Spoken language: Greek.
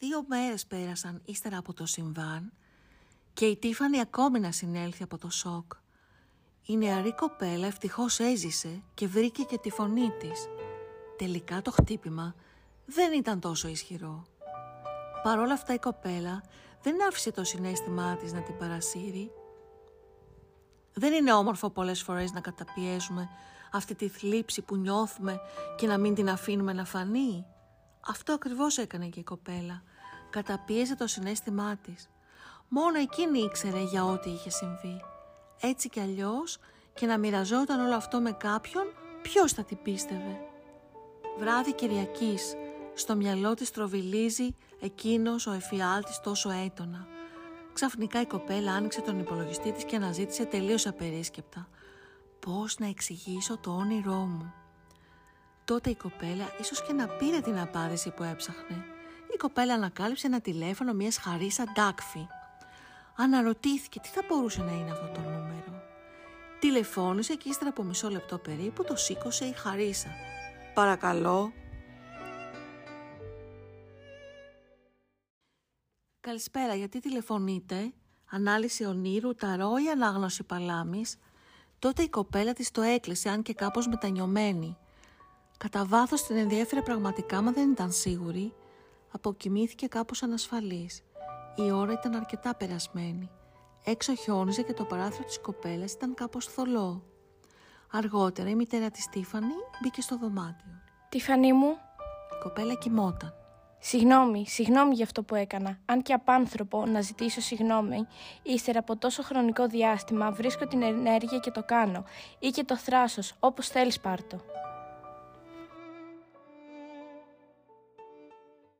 Δύο μέρες πέρασαν ύστερα από το συμβάν και η Τίφανη ακόμη να συνέλθει από το σοκ. Η νεαρή κοπέλα ευτυχώς έζησε και βρήκε και τη φωνή της. Τελικά το χτύπημα δεν ήταν τόσο ισχυρό. Παρ' όλα αυτά η κοπέλα δεν άφησε το συνέστημά της να την παρασύρει. Δεν είναι όμορφο πολλές φορές να καταπιέζουμε αυτή τη θλίψη που νιώθουμε και να μην την αφήνουμε να φανεί. Αυτό ακριβώς έκανε και η κοπέλα. Καταπίεζε το συνέστημά της. Μόνο εκείνη ήξερε για ό,τι είχε συμβεί. Έτσι κι αλλιώς και να μοιραζόταν όλο αυτό με κάποιον, ποιος θα την πίστευε. Βράδυ Κυριακής, στο μυαλό της τροβιλίζει εκείνος ο εφιάλτης τόσο έντονα. Ξαφνικά η κοπέλα άνοιξε τον υπολογιστή της και αναζήτησε τελείως απερίσκεπτα. Πώς να εξηγήσω το όνειρό μου. Τότε η κοπέλα ίσως και να πήρε την απάντηση που έψαχνε. Η κοπέλα ανακάλυψε ένα τηλέφωνο μιας χαρίσα ντάκφη. Αναρωτήθηκε τι θα μπορούσε να είναι αυτό το νούμερο. Τηλεφώνησε και ύστερα από μισό λεπτό περίπου το σήκωσε η χαρίσα. «Παρακαλώ», Καλησπέρα, γιατί τηλεφωνείτε, ανάλυση ονείρου, ταρό ή ανάγνωση παλάμης. Τότε η κοπέλα της το έκλεισε, αν και κάπως μετανιωμένη. Κατά βάθος την ενδιέφερε πραγματικά, μα δεν ήταν σίγουρη. Αποκοιμήθηκε κάπως ανασφαλής. Η ώρα ήταν αρκετά περασμένη. Έξω χιόνιζε και το παράθυρο της κοπέλας ήταν κάπως θολό. Αργότερα η μητέρα της Στίφανη μπήκε στο δωμάτιο. Τιφανή μου. Η κοπέλα κοιμόταν. Συγγνώμη, συγγνώμη για αυτό που έκανα. Αν και απάνθρωπο να ζητήσω συγγνώμη, ύστερα από τόσο χρονικό διάστημα βρίσκω την ενέργεια και το κάνω. Ή και το θράσος, όπως θέλεις πάρτο.